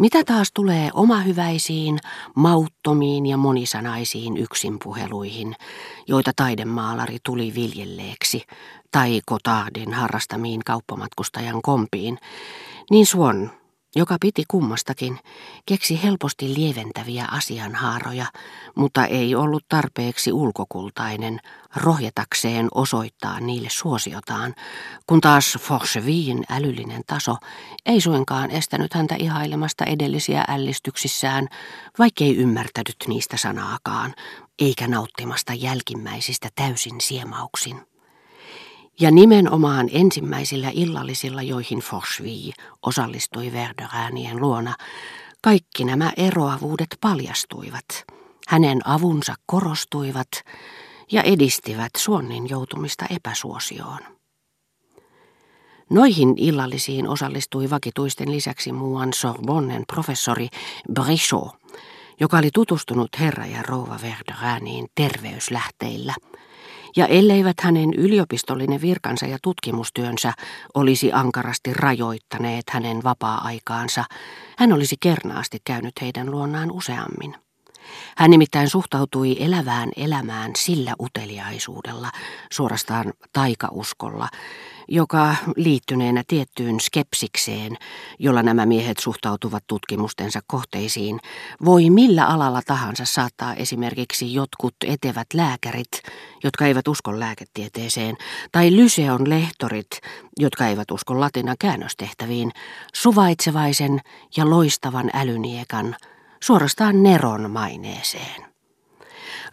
Mitä taas tulee omahyväisiin, mauttomiin ja monisanaisiin yksinpuheluihin, joita taidemaalari tuli viljelleeksi, tai Kotardin harrastamiin kauppamatkustajan kompiin, niin Suon joka piti kummastakin, keksi helposti lieventäviä asianhaaroja, mutta ei ollut tarpeeksi ulkokultainen rohjetakseen osoittaa niille suosiotaan, kun taas Forchevin älyllinen taso ei suinkaan estänyt häntä ihailemasta edellisiä ällistyksissään, vaikkei ymmärtänyt niistä sanaakaan, eikä nauttimasta jälkimmäisistä täysin siemauksin. Ja nimenomaan ensimmäisillä illallisilla, joihin Forsvi osallistui Verderäänien luona, kaikki nämä eroavuudet paljastuivat. Hänen avunsa korostuivat ja edistivät Suonnin joutumista epäsuosioon. Noihin illallisiin osallistui vakituisten lisäksi muuan Sorbonnen professori Brichot, joka oli tutustunut herra ja rouva Verderääniin terveyslähteillä – ja elleivät hänen yliopistollinen virkansa ja tutkimustyönsä olisi ankarasti rajoittaneet hänen vapaa-aikaansa, hän olisi kernaasti käynyt heidän luonnaan useammin. Hän nimittäin suhtautui elävään elämään sillä uteliaisuudella, suorastaan taikauskolla, joka liittyneenä tiettyyn skepsikseen, jolla nämä miehet suhtautuvat tutkimustensa kohteisiin, voi millä alalla tahansa saattaa esimerkiksi jotkut etevät lääkärit, jotka eivät usko lääketieteeseen, tai lyseon lehtorit, jotka eivät usko latinan käännöstehtäviin, suvaitsevaisen ja loistavan älyniekan, suorastaan Neron maineeseen.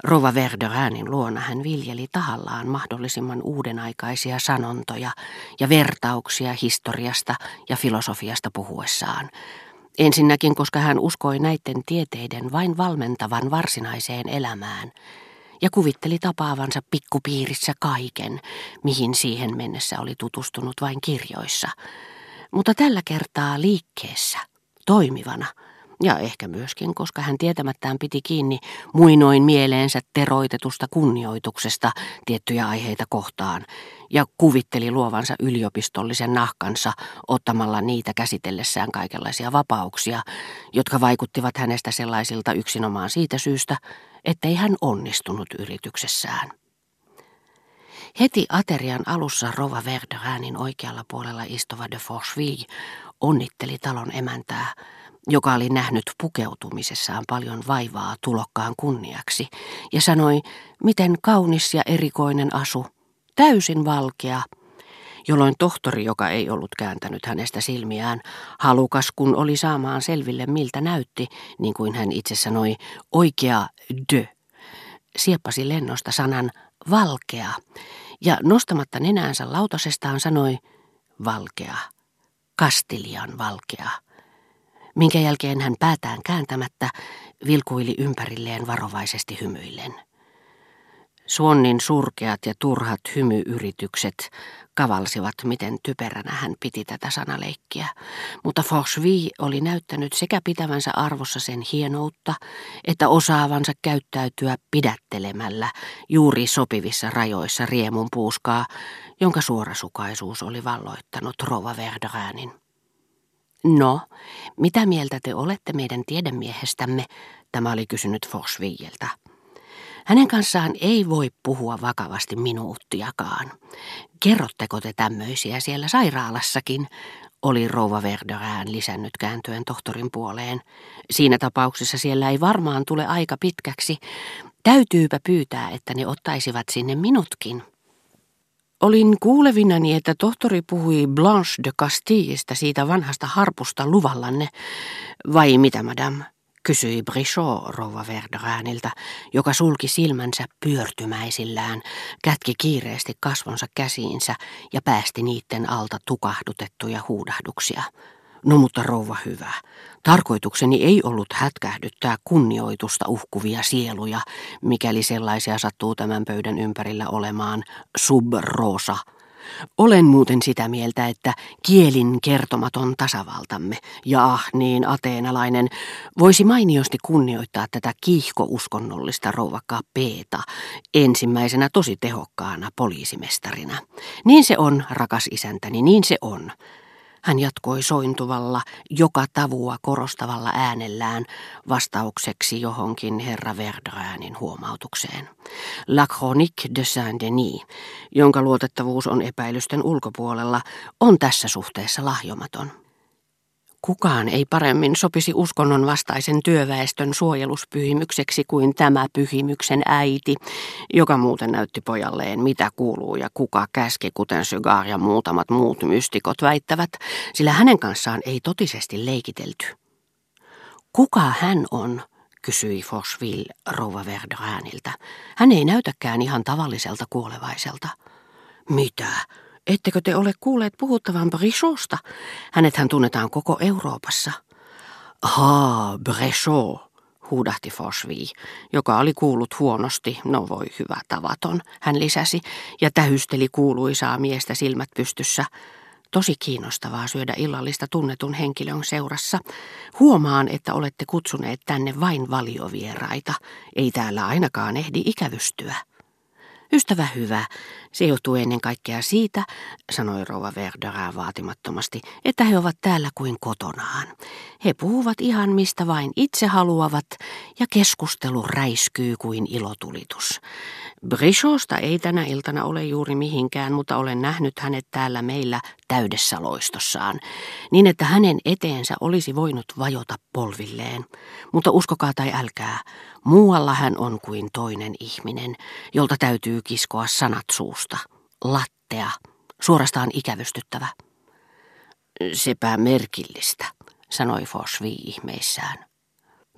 Rova Verderäänin luona hän viljeli tahallaan mahdollisimman uudenaikaisia sanontoja ja vertauksia historiasta ja filosofiasta puhuessaan. Ensinnäkin, koska hän uskoi näiden tieteiden vain valmentavan varsinaiseen elämään ja kuvitteli tapaavansa pikkupiirissä kaiken, mihin siihen mennessä oli tutustunut vain kirjoissa. Mutta tällä kertaa liikkeessä, toimivana – ja ehkä myöskin, koska hän tietämättään piti kiinni muinoin mieleensä teroitetusta kunnioituksesta tiettyjä aiheita kohtaan ja kuvitteli luovansa yliopistollisen nahkansa ottamalla niitä käsitellessään kaikenlaisia vapauksia, jotka vaikuttivat hänestä sellaisilta yksinomaan siitä syystä, ettei hän onnistunut yrityksessään. Heti aterian alussa Rova Verderäänin oikealla puolella istuva de Forcheville onnitteli talon emäntää, joka oli nähnyt pukeutumisessaan paljon vaivaa tulokkaan kunniaksi, ja sanoi, miten kaunis ja erikoinen asu, täysin valkea, jolloin tohtori, joka ei ollut kääntänyt hänestä silmiään, halukas kun oli saamaan selville miltä näytti, niin kuin hän itse sanoi, oikea de, sieppasi lennosta sanan valkea, ja nostamatta nenäänsä lautasestaan sanoi valkea, kastilian valkea minkä jälkeen hän päätään kääntämättä vilkuili ympärilleen varovaisesti hymyillen. Suonnin surkeat ja turhat hymyyritykset kavalsivat, miten typeränä hän piti tätä sanaleikkiä, mutta Forcheville oli näyttänyt sekä pitävänsä arvossa sen hienoutta, että osaavansa käyttäytyä pidättelemällä juuri sopivissa rajoissa riemun puuskaa, jonka suorasukaisuus oli valloittanut Rova Verderäänin. No, mitä mieltä te olette meidän tiedemiehestämme, tämä oli kysynyt Forsviiltä. Hänen kanssaan ei voi puhua vakavasti minuuttiakaan. Kerrotteko te tämmöisiä siellä sairaalassakin, oli rouva Verderään lisännyt kääntyen tohtorin puoleen. Siinä tapauksessa siellä ei varmaan tule aika pitkäksi. Täytyypä pyytää, että ne ottaisivat sinne minutkin. Olin kuulevinani, että tohtori puhui Blanche de Castillesta siitä vanhasta harpusta luvallanne. Vai mitä, madame? kysyi Brichot rouva Verderääniltä, joka sulki silmänsä pyörtymäisillään, kätki kiireesti kasvonsa käsiinsä ja päästi niiden alta tukahdutettuja huudahduksia. No mutta rouva hyvä, tarkoitukseni ei ollut hätkähdyttää kunnioitusta uhkuvia sieluja, mikäli sellaisia sattuu tämän pöydän ympärillä olemaan sub-rosa. Olen muuten sitä mieltä, että kielin kertomaton tasavaltamme, ja ah niin ateenalainen, voisi mainiosti kunnioittaa tätä kiihkouskonnollista rouvakkaa Peeta ensimmäisenä tosi tehokkaana poliisimestarina. Niin se on, rakas isäntäni, niin se on. Hän jatkoi sointuvalla, joka tavua korostavalla äänellään vastaukseksi johonkin herra Verdräänin huomautukseen. La Chronique de Saint-Denis, jonka luotettavuus on epäilysten ulkopuolella, on tässä suhteessa lahjomaton. Kukaan ei paremmin sopisi uskonnon vastaisen työväestön suojeluspyhimykseksi kuin tämä pyhimyksen äiti, joka muuten näytti pojalleen, mitä kuuluu ja kuka käski, kuten Sygar ja muutamat muut mystikot väittävät, sillä hänen kanssaan ei totisesti leikitelty. Kuka hän on? kysyi Fosville rouva Verdranilta. Hän ei näytäkään ihan tavalliselta kuolevaiselta. Mitä? Ettekö te ole kuulleet puhuttavan Brichosta? Hänethän tunnetaan koko Euroopassa. Haa, Brechot, huudahti Fosvi, joka oli kuullut huonosti, no voi hyvä tavaton, hän lisäsi, ja tähysteli kuuluisaa miestä silmät pystyssä. Tosi kiinnostavaa syödä illallista tunnetun henkilön seurassa. Huomaan, että olette kutsuneet tänne vain valiovieraita. Ei täällä ainakaan ehdi ikävystyä. Ystävä hyvä, se johtuu ennen kaikkea siitä, sanoi rouva Verderaa vaatimattomasti, että he ovat täällä kuin kotonaan. He puhuvat ihan mistä vain itse haluavat ja keskustelu räiskyy kuin ilotulitus. Brichosta ei tänä iltana ole juuri mihinkään, mutta olen nähnyt hänet täällä meillä täydessä loistossaan, niin että hänen eteensä olisi voinut vajota polvilleen. Mutta uskokaa tai älkää, muualla hän on kuin toinen ihminen, jolta täytyy kiskoa sanat suusta. Lattea, suorastaan ikävystyttävä. Sepä merkillistä, sanoi Fosvi ihmeissään.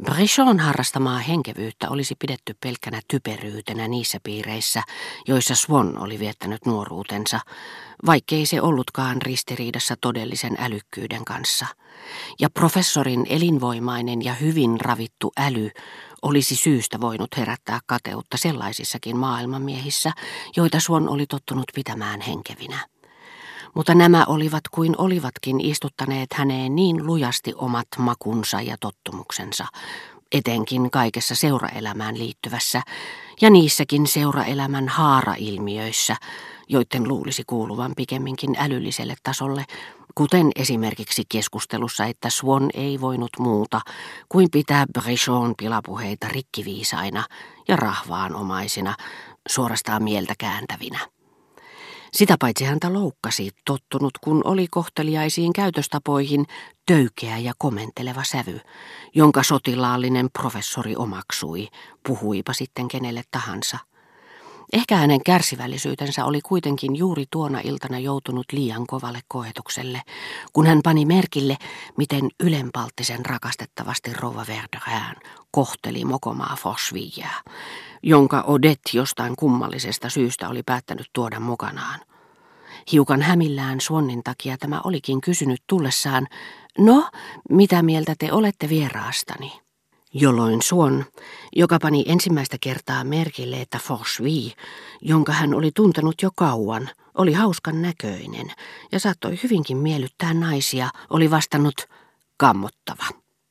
Brichon harrastamaa henkevyyttä olisi pidetty pelkkänä typeryytenä niissä piireissä, joissa Swan oli viettänyt nuoruutensa, vaikkei se ollutkaan ristiriidassa todellisen älykkyyden kanssa. Ja professorin elinvoimainen ja hyvin ravittu äly olisi syystä voinut herättää kateutta sellaisissakin maailmanmiehissä, joita Swan oli tottunut pitämään henkevinä mutta nämä olivat kuin olivatkin istuttaneet häneen niin lujasti omat makunsa ja tottumuksensa, etenkin kaikessa seuraelämään liittyvässä ja niissäkin seuraelämän haarailmiöissä, joiden luulisi kuuluvan pikemminkin älylliselle tasolle, kuten esimerkiksi keskustelussa, että Swan ei voinut muuta kuin pitää Brichon pilapuheita rikkiviisaina ja rahvaanomaisina, suorastaan mieltä kääntävinä. Sitä paitsi häntä loukkasi, tottunut kun oli kohteliaisiin käytöstapoihin töykeä ja komenteleva sävy, jonka sotilaallinen professori omaksui, puhuipa sitten kenelle tahansa. Ehkä hänen kärsivällisyytensä oli kuitenkin juuri tuona iltana joutunut liian kovalle koetukselle, kun hän pani merkille, miten ylenpalttisen rakastettavasti rouva Verderään kohteli mokomaa Fosviää jonka Odet jostain kummallisesta syystä oli päättänyt tuoda mukanaan. Hiukan hämillään Suonnin takia tämä olikin kysynyt tullessaan, no, mitä mieltä te olette vieraastani? Jolloin Suon, joka pani ensimmäistä kertaa merkille, että Forsvi, jonka hän oli tuntenut jo kauan, oli hauskan näköinen ja saattoi hyvinkin miellyttää naisia, oli vastannut kammottava.